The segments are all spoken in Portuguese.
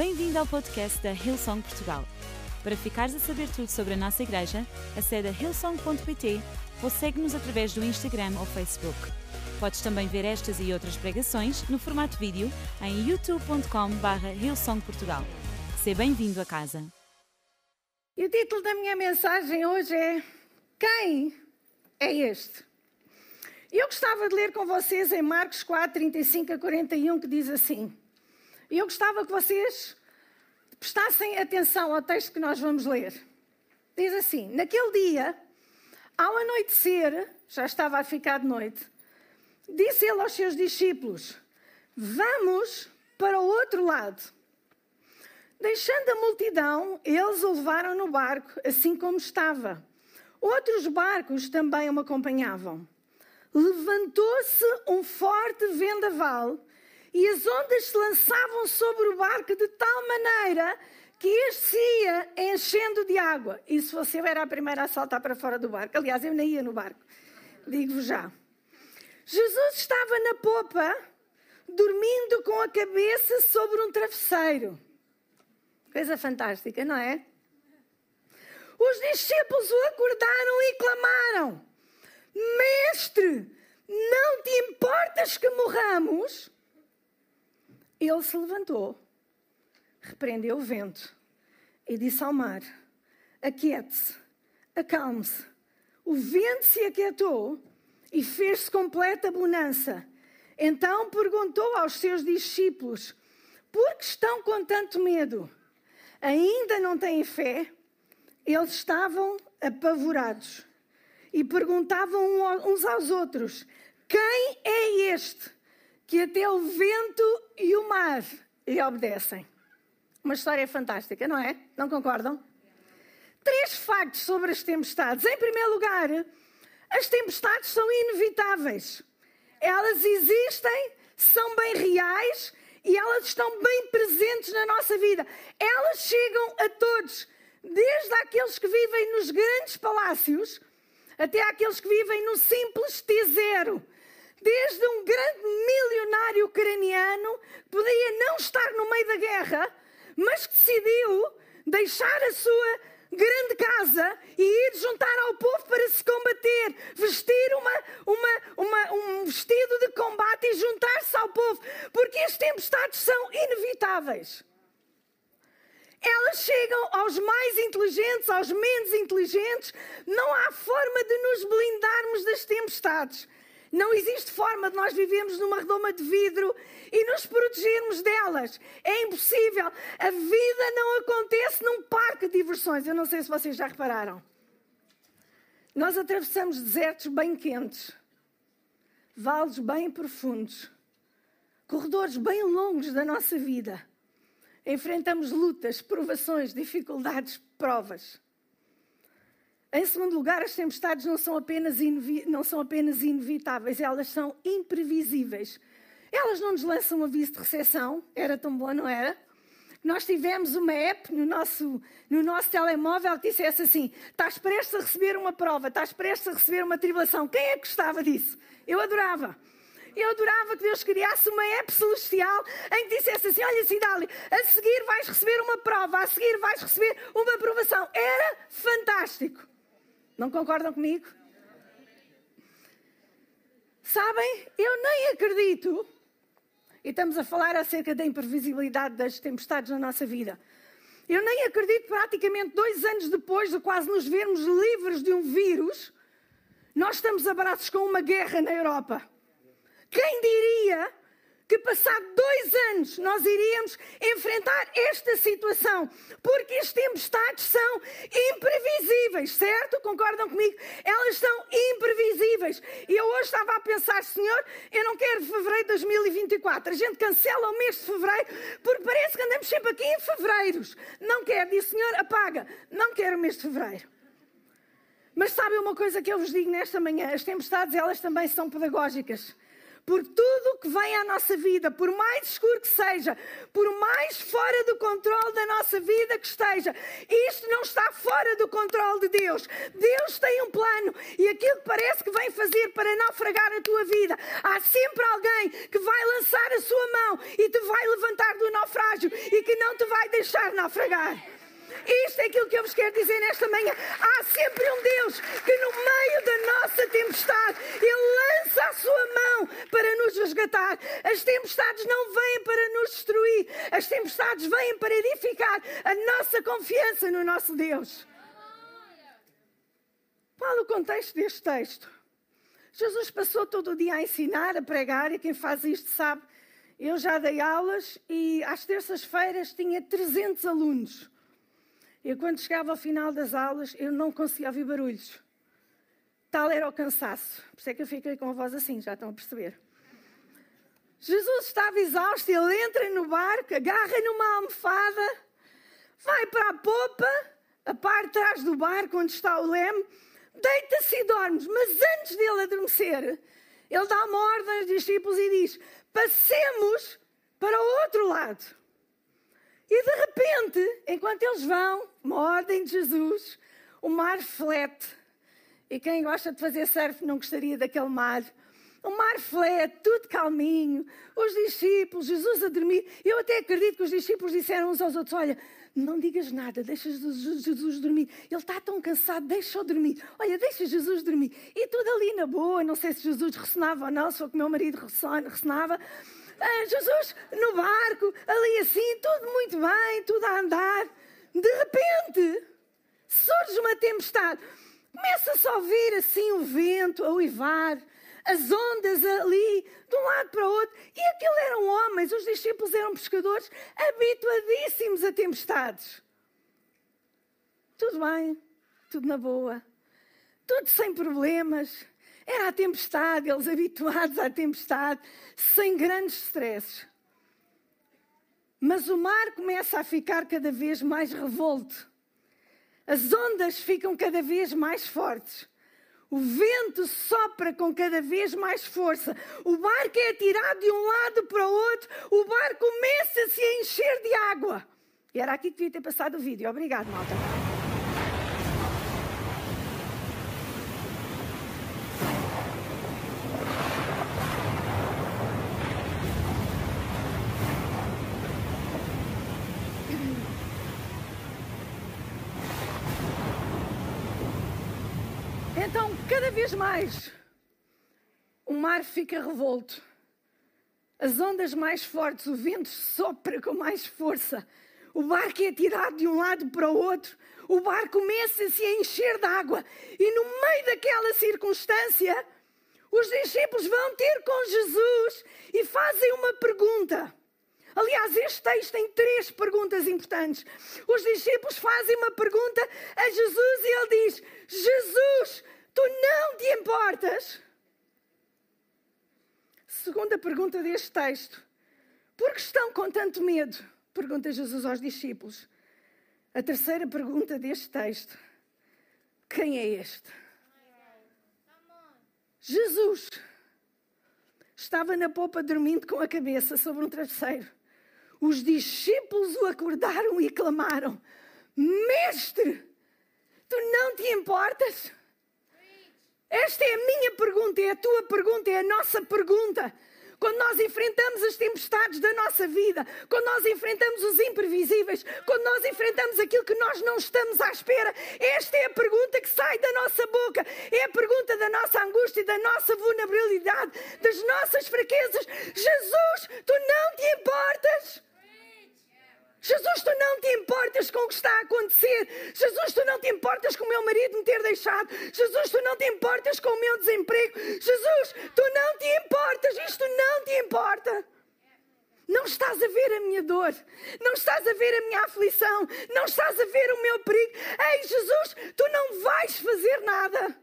Bem-vindo ao podcast da Hillsong Portugal. Para ficares a saber tudo sobre a nossa igreja, acede a hillsong.pt ou segue-nos através do Instagram ou Facebook. Podes também ver estas e outras pregações no formato vídeo em youtube.com.br hillsongportugal. Seja bem-vindo a casa. E o título da minha mensagem hoje é Quem é este? Eu gostava de ler com vocês em Marcos 4, 35 a 41, que diz assim. E eu gostava que vocês prestassem atenção ao texto que nós vamos ler. Diz assim: Naquele dia, ao anoitecer, já estava a ficar de noite, disse ele aos seus discípulos: Vamos para o outro lado. Deixando a multidão, eles o levaram no barco, assim como estava. Outros barcos também o acompanhavam levantou-se um forte vendaval e as ondas se lançavam sobre o barco de tal maneira que este se ia enchendo de água. E se você era a primeira a saltar para fora do barco, aliás, eu nem ia no barco, digo-vos já. Jesus estava na popa, dormindo com a cabeça sobre um travesseiro. Coisa fantástica, não é? Os discípulos o acordaram e clamaram: Mestre, não te importas que morramos? Ele se levantou, repreendeu o vento e disse ao mar: Aquiete-se, acalme-se. O vento se aquietou e fez-se completa bonança. Então perguntou aos seus discípulos: Por que estão com tanto medo? Ainda não têm fé? Eles estavam apavorados e perguntavam uns aos outros: Quem é este que até o vento e o mar lhe obedecem? Uma história fantástica, não é? Não concordam? Três factos sobre as tempestades. Em primeiro lugar, as tempestades são inevitáveis. Elas existem, são bem reais e elas estão bem presentes na nossa vida. Elas chegam a todos, desde aqueles que vivem nos grandes palácios até àqueles que vivem no simples T0. Desde um grande milionário ucraniano que podia não estar no meio da guerra, mas que decidiu deixar a sua grande casa e ir juntar ao povo para se combater, vestir uma, uma, uma, um vestido de combate e juntar-se ao povo, porque as tempestades são inevitáveis. Elas chegam aos mais inteligentes, aos menos inteligentes. Não há forma de nos blindarmos das tempestades. Não existe forma de nós vivermos numa redoma de vidro e nos protegermos delas. É impossível. A vida não acontece num parque de diversões. Eu não sei se vocês já repararam. Nós atravessamos desertos bem quentes, vales bem profundos, corredores bem longos da nossa vida enfrentamos lutas, provações, dificuldades, provas. Em segundo lugar, as tempestades não são apenas, não são apenas inevitáveis, elas são imprevisíveis. Elas não nos lançam um aviso de recessão, era tão bom, não era? Nós tivemos uma app no nosso, no nosso telemóvel que dissesse assim: estás prestes a receber uma prova, estás prestes a receber uma tribulação. Quem é que gostava disso? Eu adorava. Eu adorava que Deus criasse uma app celestial em que dissesse assim: Olha, Cidália, a seguir vais receber uma prova, a seguir vais receber uma aprovação. Era fantástico. Não concordam comigo? Sabem, eu nem acredito, e estamos a falar acerca da imprevisibilidade das tempestades na nossa vida. Eu nem acredito, praticamente dois anos depois de quase nos vermos livres de um vírus, nós estamos abraços com uma guerra na Europa. Quem diria que passado dois anos nós iríamos enfrentar esta situação, porque as tempestades são imprevisíveis, certo? Concordam comigo? Elas são imprevisíveis. E eu hoje estava a pensar, Senhor, eu não quero fevereiro de 2024. A gente cancela o mês de fevereiro, porque parece que andamos sempre aqui em fevereiros. Não quero, disse Senhor, apaga. Não quero o mês de fevereiro. Mas sabe uma coisa que eu vos digo nesta manhã? As tempestades, elas também são pedagógicas. Por tudo que vem à nossa vida, por mais escuro que seja, por mais fora do controle da nossa vida que esteja, isto não está fora do controle de Deus. Deus tem um plano e aquilo que parece que vem fazer para naufragar a tua vida, há sempre alguém que vai lançar a sua mão e te vai levantar do naufrágio e que não te vai deixar naufragar. Isto é aquilo que eu vos quero dizer nesta manhã. Há sempre um Deus que, no meio da nossa tempestade, Ele lança a sua mão para nos resgatar. As tempestades não vêm para nos destruir, as tempestades vêm para edificar a nossa confiança no nosso Deus. Qual o contexto deste texto? Jesus passou todo o dia a ensinar, a pregar, e quem faz isto sabe. Eu já dei aulas e às terças-feiras tinha 300 alunos. Eu, quando chegava ao final das aulas, eu não conseguia ouvir barulhos. Tal era o cansaço. Por isso é que eu fiquei com a voz assim, já estão a perceber. Jesus estava exausto, ele entra no barco, agarra numa almofada, vai para a popa, a parte de trás do barco onde está o leme, deita-se e dorme. Mas antes dele adormecer, ele dá uma ordem aos discípulos e diz: Passemos para o outro lado. E de repente, enquanto eles vão, uma ordem de Jesus, o mar flete. E quem gosta de fazer surf não gostaria daquele mar. O mar flete, tudo calminho. Os discípulos, Jesus a dormir. Eu até acredito que os discípulos disseram uns aos outros: Olha, não digas nada, deixa Jesus dormir. Ele está tão cansado, deixa-o dormir. Olha, deixa Jesus dormir. E tudo ali na boa. Não sei se Jesus ressonava ou não, se foi que o meu marido ressonava Jesus no barco, ali assim, tudo muito bem, tudo a andar. De repente, surge uma tempestade. Começa-se a ouvir assim o vento a uivar, as ondas ali, de um lado para o outro. E aquilo eram homens, os discípulos eram pescadores habituadíssimos a tempestades. Tudo bem, tudo na boa, tudo sem problemas. Era a tempestade, eles habituados à tempestade, sem grandes stresses. Mas o mar começa a ficar cada vez mais revolto. As ondas ficam cada vez mais fortes. O vento sopra com cada vez mais força. O barco é atirado de um lado para o outro. O barco começa-se a encher de água. E era aqui que devia ter passado o vídeo. Obrigado, malta. cada vez mais o mar fica revolto. As ondas mais fortes, o vento sopra com mais força. O barco é atirado de um lado para o outro. O barco começa-se a encher de água. E no meio daquela circunstância, os discípulos vão ter com Jesus e fazem uma pergunta. Aliás, este texto tem três perguntas importantes. Os discípulos fazem uma pergunta a Jesus e ele diz: Jesus, Tu não te importas? Segunda pergunta deste texto. Por que estão com tanto medo? Pergunta Jesus aos discípulos. A terceira pergunta deste texto. Quem é este? Jesus estava na popa dormindo com a cabeça sobre um travesseiro. Os discípulos o acordaram e clamaram: Mestre, tu não te importas? Esta é a minha pergunta, é a tua pergunta, é a nossa pergunta. Quando nós enfrentamos as tempestades da nossa vida, quando nós enfrentamos os imprevisíveis, quando nós enfrentamos aquilo que nós não estamos à espera, esta é a pergunta que sai da nossa boca, é a pergunta da nossa angústia, da nossa vulnerabilidade, das nossas fraquezas. Jesus, tu não te importas? Jesus, tu não te importas com o que está a acontecer. Jesus, tu não te importas com o meu marido me ter deixado. Jesus, tu não te importas com o meu desemprego. Jesus, tu não te importas. Isto não te importa. Não estás a ver a minha dor, não estás a ver a minha aflição, não estás a ver o meu perigo. Ei, Jesus, tu não vais fazer nada.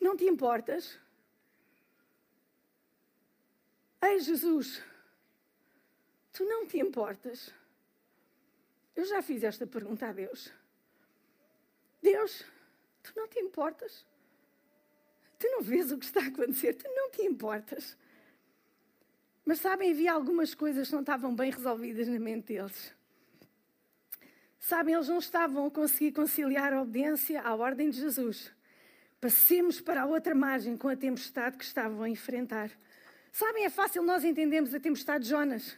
Não te importas? Ei, Jesus. Tu não te importas? Eu já fiz esta pergunta a Deus. Deus, tu não te importas? Tu não vês o que está a acontecer, tu não te importas. Mas sabem, havia algumas coisas que não estavam bem resolvidas na mente deles. Sabem, eles não estavam a conseguir conciliar a obediência à ordem de Jesus. Passemos para a outra margem com a tempestade que estavam a enfrentar. Sabem, é fácil nós entendermos a tempestade de Jonas.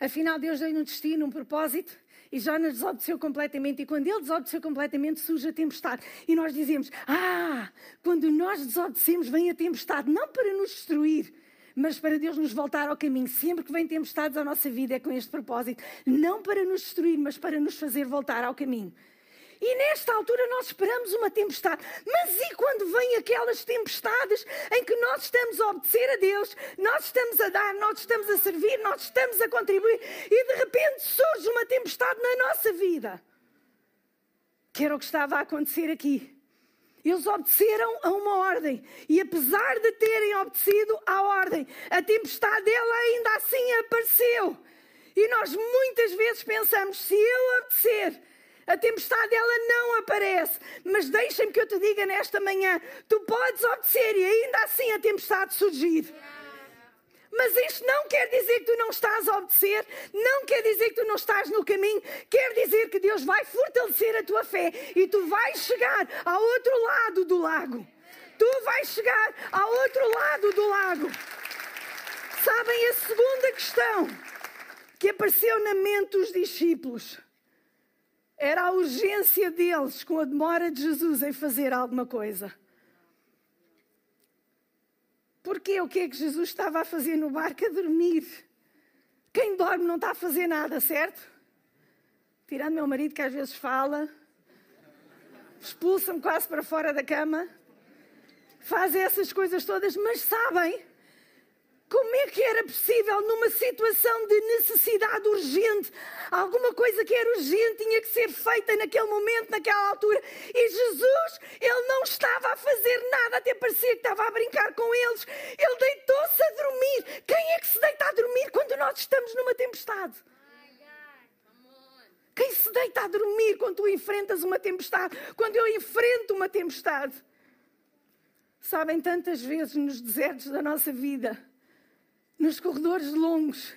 Afinal, Deus deu-lhe um destino, um propósito, e Jonas desobedeceu completamente. E quando ele desobedeceu completamente, surge a tempestade. E nós dizemos: Ah, quando nós desobedecemos, vem a tempestade, não para nos destruir, mas para Deus nos voltar ao caminho. Sempre que vem tempestades à nossa vida é com este propósito, não para nos destruir, mas para nos fazer voltar ao caminho. E nesta altura nós esperamos uma tempestade. Mas e quando vêm aquelas tempestades em que nós estamos a obedecer a Deus, nós estamos a dar, nós estamos a servir, nós estamos a contribuir e de repente surge uma tempestade na nossa vida? Que era o que estava a acontecer aqui. Eles obedeceram a uma ordem. E apesar de terem obedecido à ordem, a tempestade dela ainda assim apareceu. E nós muitas vezes pensamos: se eu obedecer, a tempestade ela não aparece. Mas deixem-me que eu te diga nesta manhã: tu podes obedecer e ainda assim a tempestade surgir. Mas isto não quer dizer que tu não estás a obedecer, não quer dizer que tu não estás no caminho, quer dizer que Deus vai fortalecer a tua fé e tu vais chegar ao outro lado do lago. Tu vais chegar ao outro lado do lago. Sabem a segunda questão que apareceu na mente dos discípulos? Era a urgência deles com a demora de Jesus em fazer alguma coisa. Porque o que é que Jesus estava a fazer no barco? A dormir. Quem dorme não está a fazer nada, certo? Tirando meu marido que às vezes fala, expulsa-me quase para fora da cama, faz essas coisas todas, mas sabem, como é que era possível numa situação de necessidade urgente? Alguma coisa que era urgente tinha que ser feita naquele momento, naquela altura. E Jesus, ele não estava a fazer nada, até parecia que estava a brincar com eles. Ele deitou-se a dormir. Quem é que se deita a dormir quando nós estamos numa tempestade? Quem se deita a dormir quando tu enfrentas uma tempestade? Quando eu enfrento uma tempestade? Sabem, tantas vezes nos desertos da nossa vida, nos corredores longos,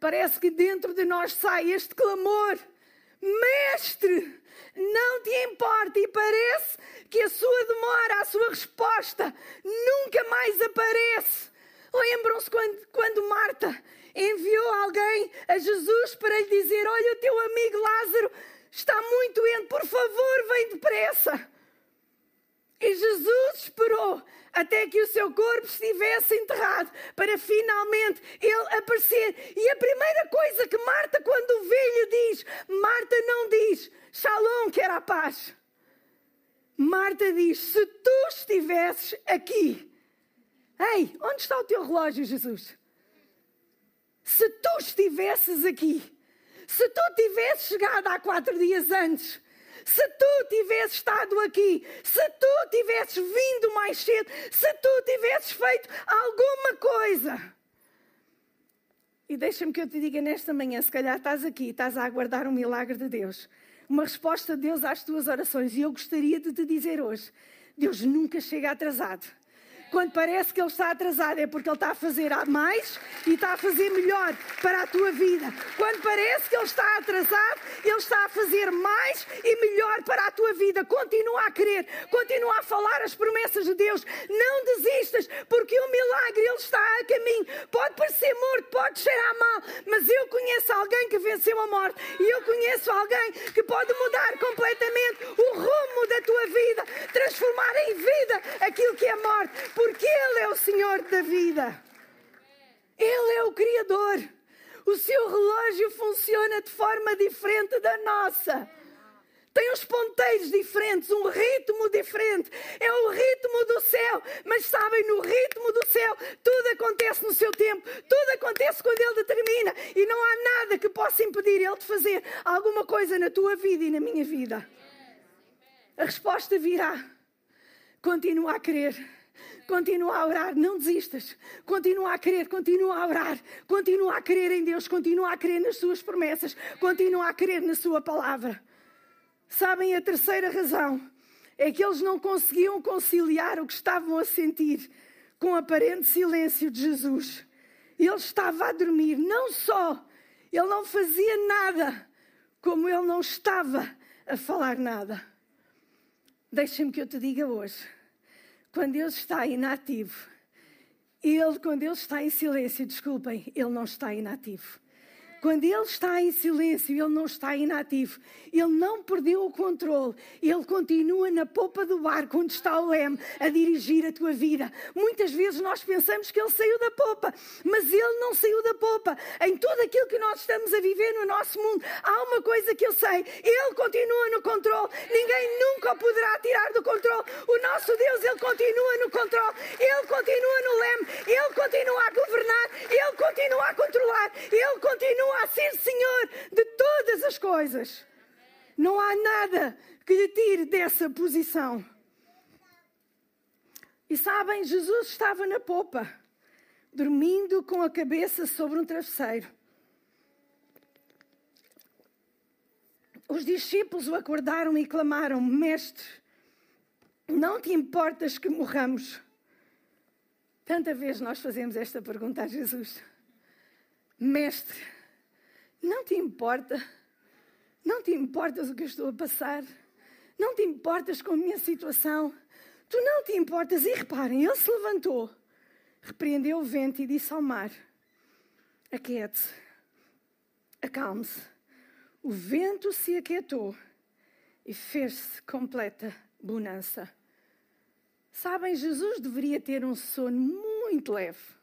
parece que dentro de nós sai este clamor: Mestre, não te importa, e parece que a sua demora, a sua resposta nunca mais aparece. Lembram-se quando, quando Marta enviou alguém a Jesus para lhe dizer: Olha, o teu amigo Lázaro está muito doente, por favor, vem depressa. E Jesus esperou até que o seu corpo estivesse enterrado, para finalmente ele aparecer. E a primeira coisa que Marta, quando vê, lhe diz: Marta não diz Shalom, que era a paz. Marta diz: Se tu estivesses aqui, ei, onde está o teu relógio, Jesus? Se tu estivesses aqui, se tu tivesses chegado há quatro dias antes, se tu tivesses estado aqui, se tu tivesses vindo mais cedo, se tu tivesses feito alguma coisa. E deixa-me que eu te diga nesta manhã: se calhar estás aqui, estás a aguardar um milagre de Deus, uma resposta de Deus às tuas orações, e eu gostaria de te dizer hoje: Deus nunca chega atrasado. Quando parece que ele está atrasado é porque ele está a fazer mais e está a fazer melhor para a tua vida. Quando parece que ele está atrasado, ele está a fazer mais e melhor para a tua vida. Continua a crer, continua a falar as promessas de Deus. Não desistas, porque o milagre ele está a caminho. Pode parecer morto, pode cheirar mal, mas eu conheço alguém que venceu a morte e eu conheço alguém que pode mudar completamente o rumo da tua vida, transformar em vida aquilo que é morte porque Ele é o Senhor da vida. Ele é o Criador. O seu relógio funciona de forma diferente da nossa. Tem uns ponteiros diferentes, um ritmo diferente. É o ritmo do céu. Mas sabem, no ritmo do céu, tudo acontece no seu tempo. Tudo acontece quando Ele determina. E não há nada que possa impedir Ele de fazer alguma coisa na tua vida e na minha vida. A resposta virá. Continua a crer. Continua a orar, não desistas. Continua a crer, continua a orar. Continua a crer em Deus, continua a crer nas suas promessas, continua a crer na sua palavra. Sabem a terceira razão é que eles não conseguiam conciliar o que estavam a sentir com o aparente silêncio de Jesus. Ele estava a dormir, não só ele não fazia nada, como ele não estava a falar nada. Deixa-me que eu te diga hoje, quando Deus está inativo, ele, quando ele está em silêncio, desculpem, ele não está inativo. Quando ele está em silêncio, ele não está inativo. Ele não perdeu o controle. Ele continua na popa do barco onde está o leme a dirigir a tua vida. Muitas vezes nós pensamos que ele saiu da popa, mas ele não saiu da popa. Em tudo aquilo que nós estamos a viver no nosso mundo, há uma coisa que eu sei: ele continua no controle. Ninguém nunca o poderá tirar do controle. O nosso Deus, ele continua no controle. Ele continua no leme. Ele continua a governar. Ele continua a controlar. Ele continua a ser Senhor de todas as coisas. Não há nada que lhe tire dessa posição. E sabem, Jesus estava na popa, dormindo com a cabeça sobre um travesseiro. Os discípulos o acordaram e clamaram: Mestre, não te importas que morramos? Tanta vez nós fazemos esta pergunta a Jesus: Mestre, não te importa? Não te importas o que eu estou a passar? Não te importas com a minha situação? Tu não te importas. E reparem, ele se levantou, repreendeu o vento e disse ao mar: Aquiete-se, acalme-se. O vento se aquietou e fez-se completa bonança. Sabem, Jesus deveria ter um sono muito leve.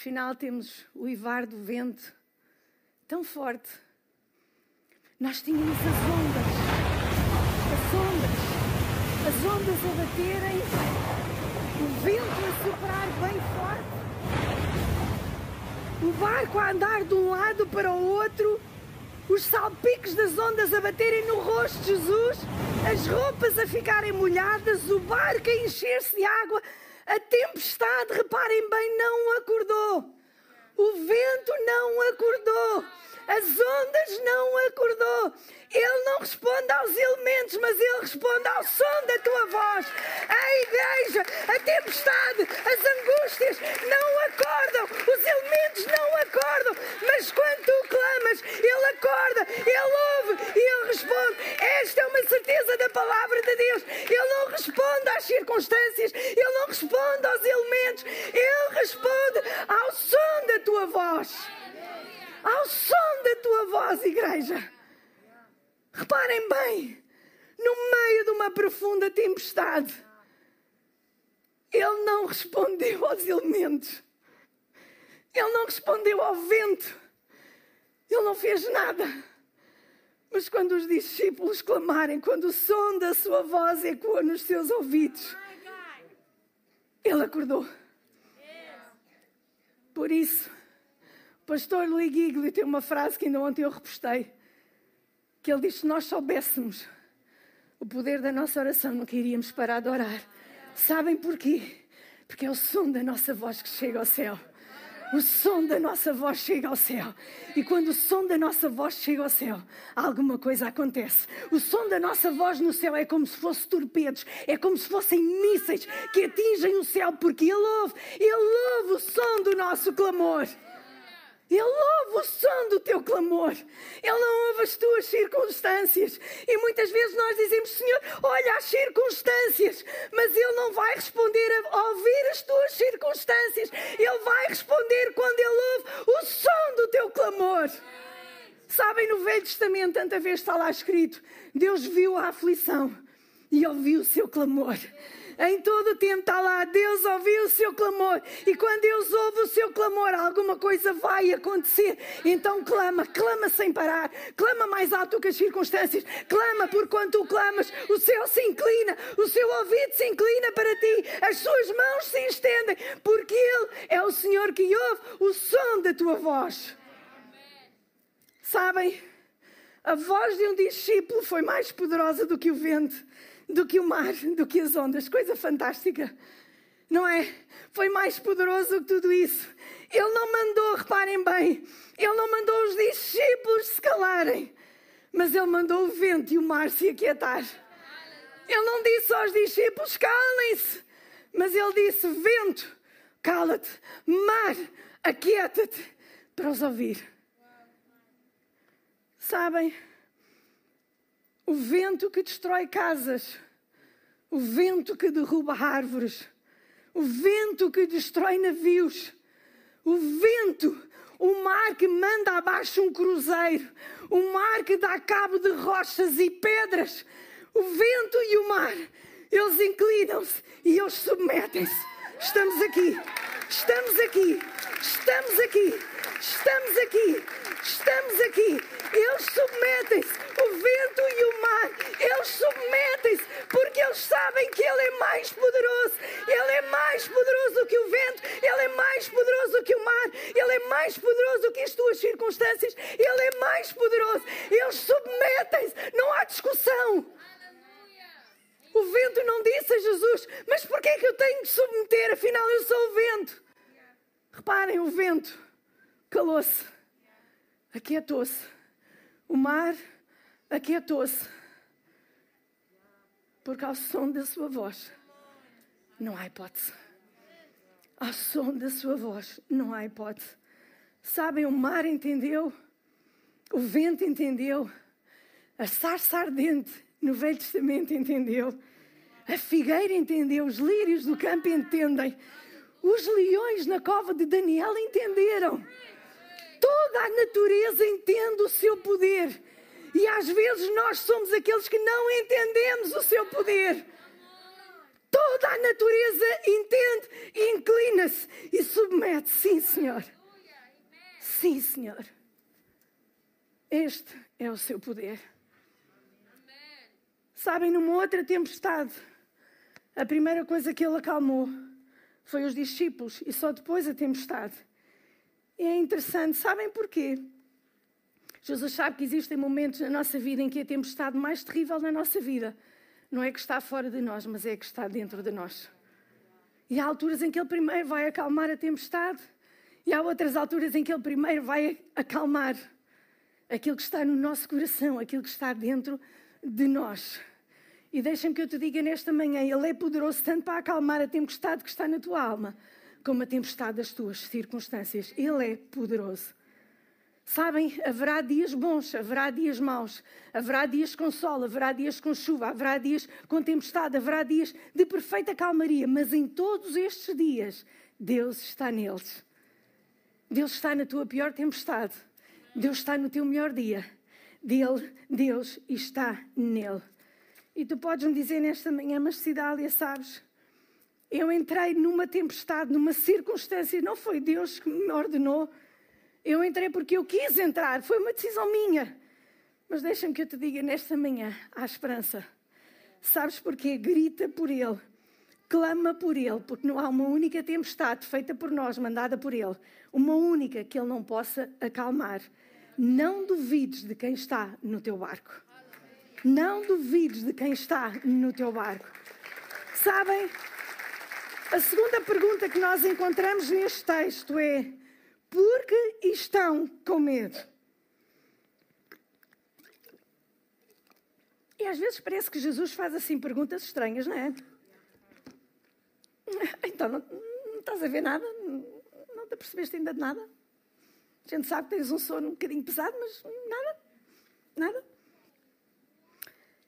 Afinal, temos o ivar do vento tão forte. Nós tínhamos as ondas, as ondas, as ondas a baterem, o vento a soprar bem forte, o barco a andar de um lado para o outro, os salpicos das ondas a baterem no rosto de Jesus, as roupas a ficarem molhadas, o barco a encher-se de água. A tempestade, reparem bem, não acordou. O vento não acordou. As ondas não acordou. Ele não responde aos elementos, mas ele responde ao som da tua voz. A igreja, a tempestade, as angústias não acordam. Os elementos não acordam. Mas quando tu clamas, ele acorda, ele ouve e ele responde. Esta é uma certeza da palavra de Deus. Ele não responde às circunstâncias, ele não responde aos elementos, ele responde ao som da tua voz ao som voz, igreja. Reparem bem, no meio de uma profunda tempestade, ele não respondeu aos elementos, ele não respondeu ao vento, ele não fez nada. Mas quando os discípulos clamarem, quando o som da sua voz ecoa nos seus ouvidos, ele acordou. Por isso, pastor Louis Giglio tem uma frase que ainda ontem eu repostei, que ele diz, se nós soubéssemos o poder da nossa oração, nunca iríamos parar de orar. Sabem porquê? Porque é o som da nossa voz que chega ao céu. O som da nossa voz chega ao céu. E quando o som da nossa voz chega ao céu, alguma coisa acontece. O som da nossa voz no céu é como se fossem torpedos, é como se fossem mísseis que atingem o céu, porque Ele ouve, Ele ouve o som do nosso clamor. Ele ouve o som do teu clamor. Ele não ouve as tuas circunstâncias. E muitas vezes nós dizemos, Senhor, olha as circunstâncias. Mas Ele não vai responder a ouvir as tuas circunstâncias. Ele vai responder quando Ele ouve o som do teu clamor. Sabem, no Velho Testamento, tanta vez está lá escrito: Deus viu a aflição e ouviu o seu clamor. Em todo o tempo está lá, Deus ouviu o seu clamor. E quando Deus ouve o seu clamor, alguma coisa vai acontecer. Então clama, clama sem parar. Clama mais alto que as circunstâncias. Clama por quando tu clamas, o céu se inclina, o seu ouvido se inclina para ti, as suas mãos se estendem, porque Ele é o Senhor que ouve o som da tua voz. Sabem? A voz de um discípulo foi mais poderosa do que o vento do que o mar, do que as ondas. Coisa fantástica. Não é? Foi mais poderoso que tudo isso. Ele não mandou, reparem bem, ele não mandou os discípulos se calarem. mas ele mandou o vento e o mar se aquietar. Ele não disse aos discípulos: calem-se, mas ele disse: vento, cala-te, mar, aquieta-te, para os ouvir. Sabem, o vento que destrói casas, o vento que derruba árvores, o vento que destrói navios, o vento, o mar que manda abaixo um cruzeiro, o mar que dá cabo de rochas e pedras, o vento e o mar, eles inclinam-se e eles submetem-se. Estamos aqui, estamos aqui, estamos aqui, estamos aqui, estamos aqui. Eles submetem-se, o vento e o mar, eles submetem-se, porque eles sabem que Ele é mais poderoso. Ele é mais poderoso que o vento, Ele é mais poderoso que o mar, Ele é mais poderoso que as tuas circunstâncias, Ele é mais poderoso. Eles submetem-se, não há discussão. O vento não disse a Jesus, mas por que é que eu tenho que submeter? Afinal, eu sou o vento. Reparem, o vento calou-se, aquietou-se. O mar aquietou-se. Porque ao som da sua voz não há hipótese. Ao som da sua voz não há hipótese. Sabem, o mar entendeu, o vento entendeu, a sarça ardente no Velho Testamento entendeu. A figueira entendeu, os lírios do campo entendem. Os leões na cova de Daniel entenderam. Toda a natureza entende o seu poder. E às vezes nós somos aqueles que não entendemos o seu poder. Toda a natureza entende, inclina-se e submete. Sim, Senhor. Sim, Senhor. Este é o seu poder. Sabem, numa outra tempestade, a primeira coisa que ele acalmou foi os discípulos e só depois a tempestade. E é interessante, sabem porquê? Jesus sabe que existem momentos na nossa vida em que a tempestade mais terrível na nossa vida não é que está fora de nós, mas é que está dentro de nós. E há alturas em que ele primeiro vai acalmar a tempestade, e há outras alturas em que ele primeiro vai acalmar aquilo que está no nosso coração, aquilo que está dentro de nós. E deixa-me que eu te diga nesta manhã: Ele é poderoso tanto para acalmar a tempestade que está na tua alma, como a tempestade das tuas circunstâncias. Ele é poderoso. Sabem, haverá dias bons, haverá dias maus, haverá dias com sol, haverá dias com chuva, haverá dias com tempestade, haverá dias de perfeita calmaria, mas em todos estes dias, Deus está neles. Deus está na tua pior tempestade. Deus está no teu melhor dia. Dele, Deus está nele. E tu podes me dizer nesta manhã, mas Cidália, sabes, eu entrei numa tempestade, numa circunstância, não foi Deus que me ordenou. Eu entrei porque eu quis entrar, foi uma decisão minha. Mas deixa-me que eu te diga nesta manhã, há esperança. Sabes porquê? Grita por Ele, clama por Ele, porque não há uma única tempestade feita por nós, mandada por Ele, uma única que Ele não possa acalmar. Não duvides de quem está no teu barco. Não duvides de quem está no teu barco. Sabem? A segunda pergunta que nós encontramos neste texto é: por que estão com medo? E às vezes parece que Jesus faz assim perguntas estranhas, não é? Então, não, não estás a ver nada? Não te percebeste ainda de nada? A gente sabe que tens um sono um bocadinho pesado, mas nada? Nada?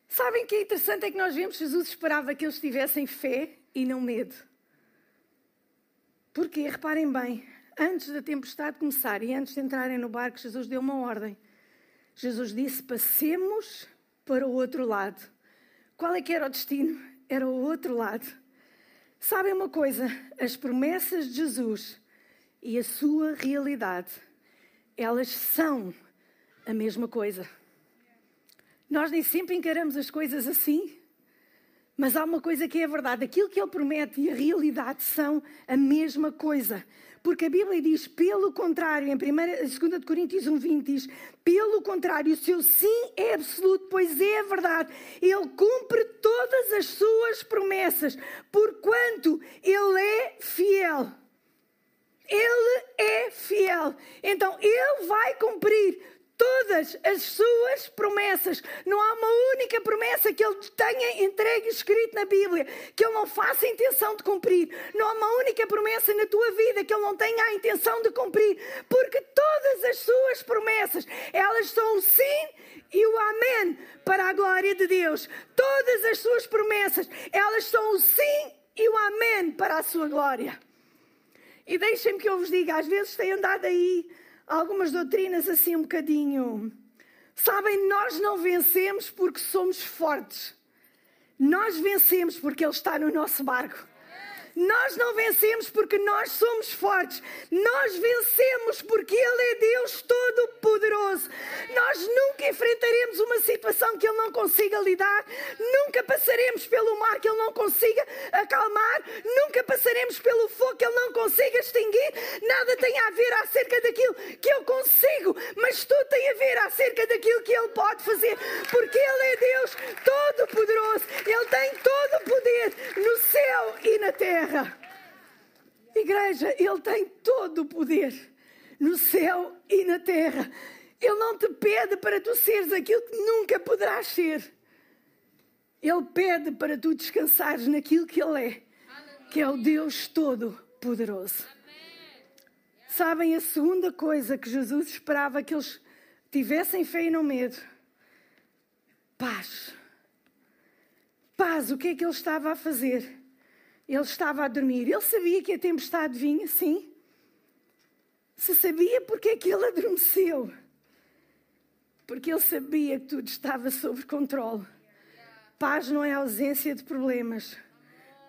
Sabem que é interessante é que nós vemos Jesus esperava que eles tivessem fé e não medo. Porque, reparem bem, antes da tempestade começar e antes de entrarem no barco, Jesus deu uma ordem. Jesus disse: passemos para o outro lado. Qual é que era o destino? Era o outro lado. Sabem uma coisa? As promessas de Jesus e a sua realidade, elas são a mesma coisa. Nós nem sempre encaramos as coisas assim. Mas há uma coisa que é verdade: aquilo que ele promete e a realidade são a mesma coisa. Porque a Bíblia diz, pelo contrário, em 2 Coríntios 1, 20 diz, pelo contrário, o seu sim é absoluto, pois é verdade. Ele cumpre todas as suas promessas, porquanto ele é fiel. Ele é fiel. Então, ele vai cumprir todas as suas promessas. Não há uma única promessa que Ele tenha entregue escrito na Bíblia que Ele não faça intenção de cumprir. Não há uma única promessa na tua vida que Ele não tenha a intenção de cumprir. Porque todas as suas promessas, elas são o sim e o amém para a glória de Deus. Todas as suas promessas, elas são o sim e o amém para a sua glória. E deixem-me que eu vos diga, às vezes tem andado aí algumas doutrinas assim um bocadinho. Sabem, nós não vencemos porque somos fortes. Nós vencemos porque Ele está no nosso barco. Nós não vencemos porque nós somos fortes. Nós vencemos porque Ele é Deus Todo-Poderoso. Nós nunca enfrentaremos uma situação que Ele não consiga lidar. Nunca passaremos pelo mar que Ele não consiga acalmar. Nunca passaremos pelo fogo que Ele não consiga extinguir. Nada tem a ver acerca daquilo que eu consigo, mas tudo tem a ver acerca daquilo que Ele pode fazer. Porque Ele é Deus Todo-Poderoso. Ele tem todo o poder no céu e na terra terra. Igreja, Ele tem todo o poder no céu e na terra. Ele não te pede para tu seres aquilo que nunca poderás ser. Ele pede para tu descansares naquilo que Ele é, que é o Deus Todo-Poderoso. Sabem a segunda coisa que Jesus esperava que eles tivessem fé e não medo? Paz. Paz, o que é que ele estava a fazer? Ele estava a dormir. Ele sabia que a tempestade vinha, sim. Se sabia porque é que ele adormeceu. Porque ele sabia que tudo estava sob controle. Paz não é ausência de problemas.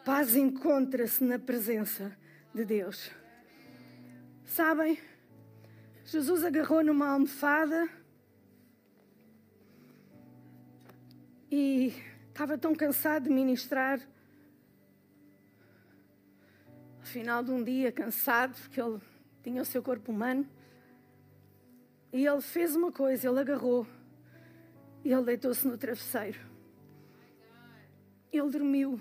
Paz encontra-se na presença de Deus. Sabem? Jesus agarrou numa almofada e estava tão cansado de ministrar final de um dia cansado, porque ele tinha o seu corpo humano. E ele fez uma coisa, ele agarrou e ele deitou-se no travesseiro. Ele dormiu.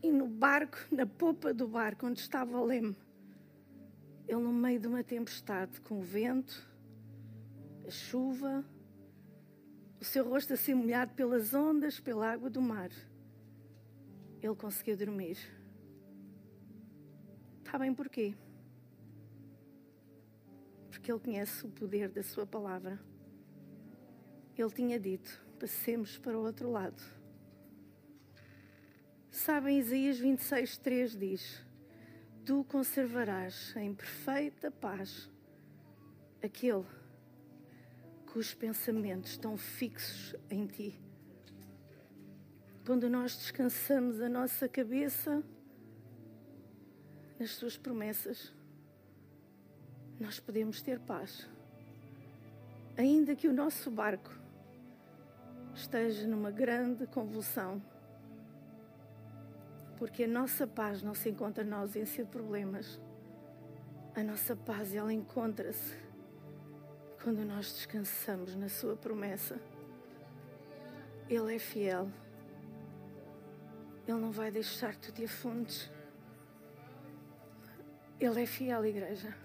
E no barco, na popa do barco onde estava o leme, ele no meio de uma tempestade, com o vento, a chuva, o seu rosto a ser molhado pelas ondas, pela água do mar ele conseguiu dormir. Sabem porquê? Porque ele conhece o poder da sua palavra. Ele tinha dito: passemos para o outro lado. Sabem, Isaías 26, 3 diz: Tu conservarás em perfeita paz aquele cujos pensamentos estão fixos em ti quando nós descansamos a nossa cabeça nas Suas promessas, nós podemos ter paz. Ainda que o nosso barco esteja numa grande convulsão, porque a nossa paz não se encontra na ausência de problemas. A nossa paz, ela encontra-se quando nós descansamos na Sua promessa. Ele é fiel. Ele não vai deixar que tu te afundes. Ele é fiel, igreja.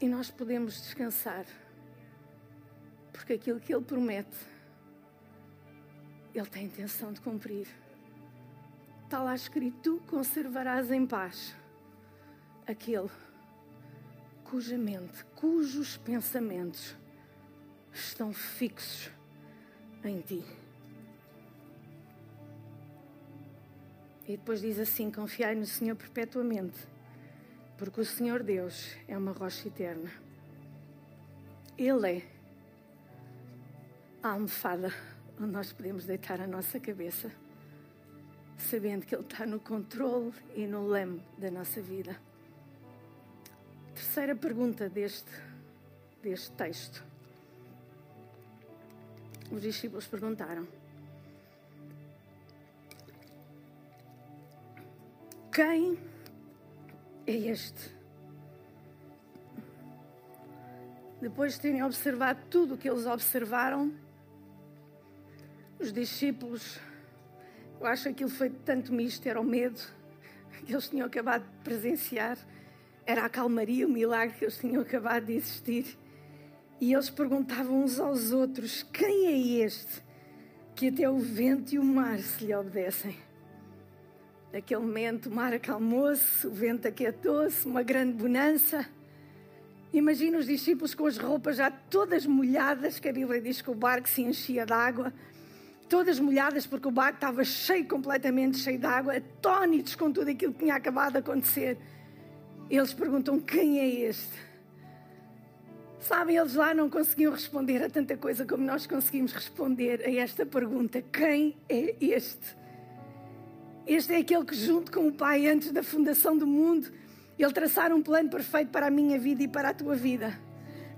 E nós podemos descansar, porque aquilo que Ele promete, Ele tem intenção de cumprir. Está lá escrito: Tu conservarás em paz aquele cuja mente, cujos pensamentos estão fixos em Ti. E depois diz assim: Confiai no Senhor perpetuamente, porque o Senhor Deus é uma rocha eterna. Ele é a almofada onde nós podemos deitar a nossa cabeça, sabendo que Ele está no controle e no leme da nossa vida. Terceira pergunta deste, deste texto. Os discípulos perguntaram Quem é este? Depois de terem observado tudo o que eles observaram, os discípulos, eu acho que aquilo foi tanto misto, era o medo que eles tinham acabado de presenciar, Era a calmaria, o milagre que eles tinham acabado de existir. E eles perguntavam uns aos outros: Quem é este que até o vento e o mar se lhe obedecem? Naquele momento, o mar acalmou-se, o vento aquietou-se, uma grande bonança. Imagina os discípulos com as roupas já todas molhadas, que a Bíblia diz que o barco se enchia de água, todas molhadas porque o barco estava cheio, completamente cheio de água, atónitos com tudo aquilo que tinha acabado de acontecer. Eles perguntam: quem é este? Sabem, eles lá não conseguiam responder a tanta coisa como nós conseguimos responder a esta pergunta: quem é este? Este é aquele que, junto com o Pai, antes da fundação do mundo, ele traçara um plano perfeito para a minha vida e para a tua vida.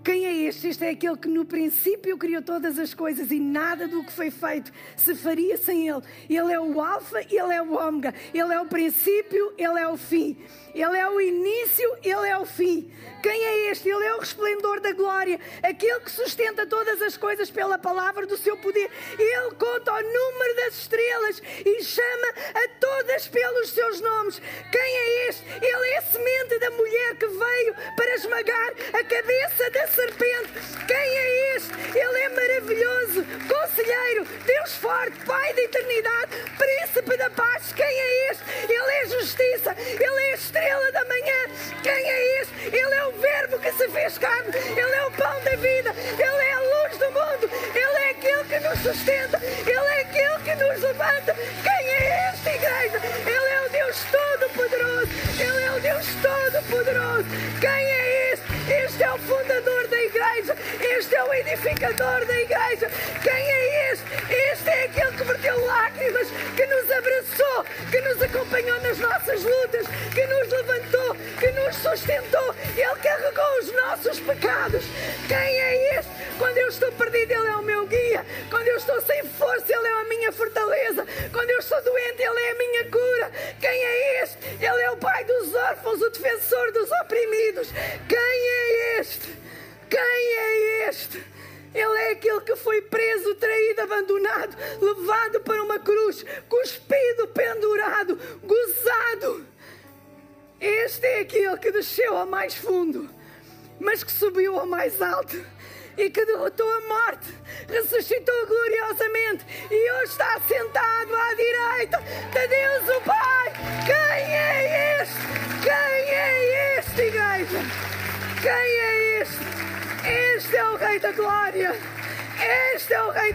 Quem é este? Este é aquele que no princípio criou todas as coisas e nada do que foi feito se faria sem Ele. Ele é o Alfa, Ele é o Ômega. Ele é o princípio, Ele é o fim. Ele é o início, Ele é o fim. Quem é este? Ele é o resplendor da glória, aquele que sustenta todas as coisas pela palavra do seu poder. Ele conta o número das estrelas e chama a todas pelos seus nomes. Quem é este? Ele é a semente da mulher que veio para esmagar a cabeça da serpente. Quem é este? Ele é maravilhoso, conselheiro, Deus forte, Pai da eternidade, príncipe da paz. Quem é este? Ele é justiça, ele é a estrela da manhã. Quem é este? Ele é o Verbo que se fez carne, ele é o pão da vida, ele é a luz do mundo, ele é aquele que nos sustenta, ele é aquele que nos levanta. Quem é este, igreja? Ele é o Deus Todo-Poderoso, ele é o Deus Todo-Poderoso. Quem é este? Este é o fundador da igreja, este é o edificador da igreja. Quem é este? Este é aquele que verteu lágrimas, que nos abraçou, que nos acompanhou nas nossas lutas, que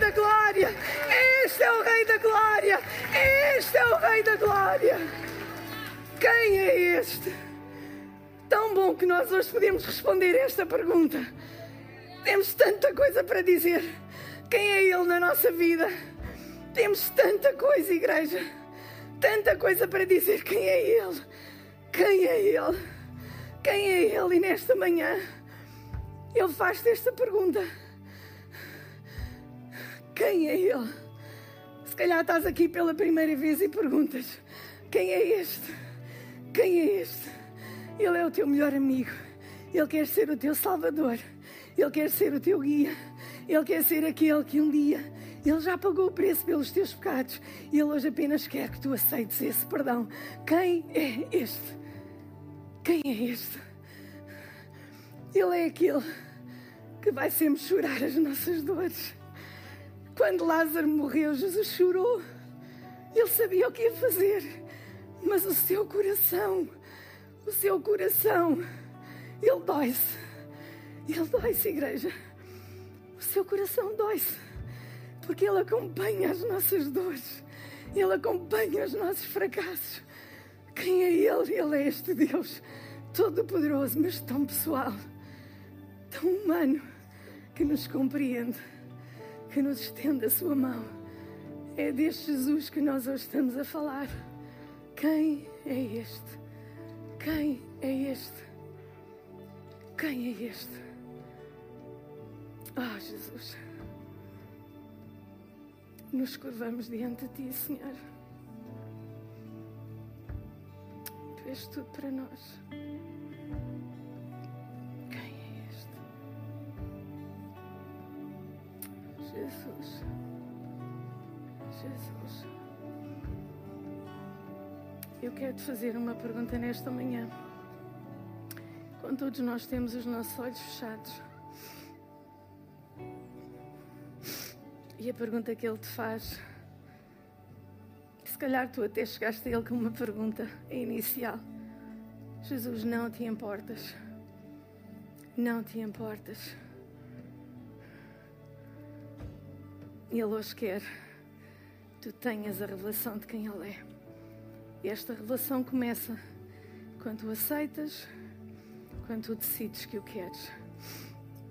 da Glória. Este é o Rei da Glória. Este é o Rei da Glória. Quem é este? Tão bom que nós hoje podemos responder esta pergunta. Temos tanta coisa para dizer. Quem é Ele na nossa vida? Temos tanta coisa, igreja. Tanta coisa para dizer. Quem é Ele? Quem é Ele? Quem é Ele? E nesta manhã. Ele faz-te esta pergunta: Quem é Ele? Se calhar estás aqui pela primeira vez e perguntas: Quem é este? Quem é este? Ele é o teu melhor amigo. Ele quer ser o teu salvador. Ele quer ser o teu guia. Ele quer ser aquele que um dia ele já pagou o preço pelos teus pecados e Ele hoje apenas quer que tu aceites esse perdão. Quem é este? Quem é este? Ele é aquele que vai sempre chorar as nossas dores. Quando Lázaro morreu, Jesus chorou. Ele sabia o que ia fazer, mas o seu coração, o seu coração, ele dói-se. Ele dói-se, igreja. O seu coração dói-se, porque ele acompanha as nossas dores, ele acompanha os nossos fracassos. Quem é ele? Ele é este Deus todo-poderoso, mas tão pessoal tão humano que nos compreende, que nos estende a sua mão. É deste Jesus que nós hoje estamos a falar. Quem é este? Quem é este? Quem é este? Ah, oh, Jesus. Nos curvamos diante de Ti, Senhor. Tu és tudo para nós. Jesus. Jesus. Eu quero te fazer uma pergunta nesta manhã. Quando todos nós temos os nossos olhos fechados. E a pergunta que ele te faz, se calhar tu até chegaste a ele com uma pergunta inicial: Jesus, não te importas? Não te importas? Ele hoje quer que tu tenhas a revelação de quem Ele é. E esta revelação começa quando tu aceitas, quando tu decides que o queres.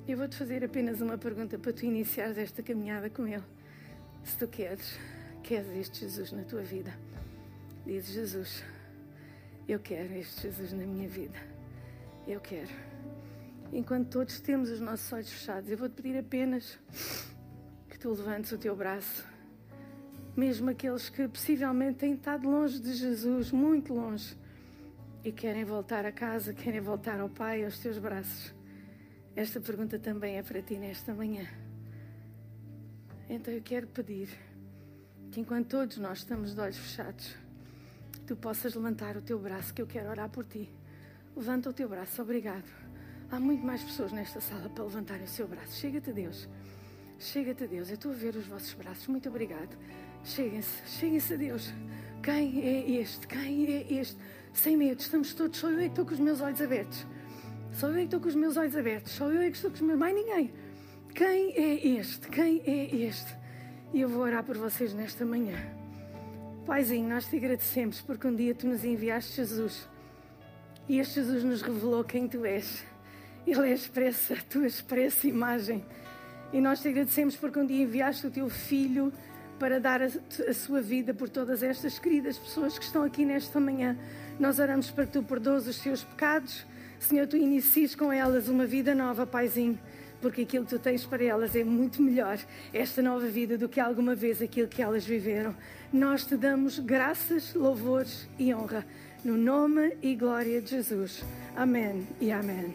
Eu vou-te fazer apenas uma pergunta para tu iniciares esta caminhada com Ele. Se tu queres, queres este Jesus na tua vida, diz Jesus, eu quero este Jesus na minha vida. Eu quero. Enquanto todos temos os nossos olhos fechados, eu vou-te pedir apenas que tu levantes o teu braço. Mesmo aqueles que possivelmente têm estado longe de Jesus, muito longe, e querem voltar a casa, querem voltar ao Pai, aos teus braços. Esta pergunta também é para ti nesta manhã. Então eu quero pedir que enquanto todos nós estamos de olhos fechados, tu possas levantar o teu braço, que eu quero orar por ti. Levanta o teu braço, obrigado. Há muito mais pessoas nesta sala para levantarem o seu braço. Chega-te, Deus. Chega-te Deus. Eu estou a ver os vossos braços. Muito obrigado. Cheguem-se. Cheguem-se a Deus. Quem é este? Quem é este? Sem medo. Estamos todos. Sou eu é que estou com os meus olhos abertos. Sou eu é que estou com os meus olhos abertos. Sou eu é que estou com os meus. Mais ninguém. Quem é este? Quem é este? E eu vou orar por vocês nesta manhã. Paizinho, nós te agradecemos porque um dia tu nos enviaste Jesus. E este Jesus nos revelou quem tu és. Ele é expressa, a tua expressa imagem. E nós te agradecemos porque um dia enviaste o teu filho para dar a, a, sua vida por todas estas queridas pessoas que estão aqui nesta manhã. Nós oramos para que tu perdoes os seus pecados. Senhor, tu inicies com elas uma vida nova, Paizinho, porque aquilo que tu tens para elas é muito melhor, esta nova vida, do que alguma vez aquilo que elas viveram. Nós te damos graças, louvores e honra. No nome e glória de Jesus. Amém e amém.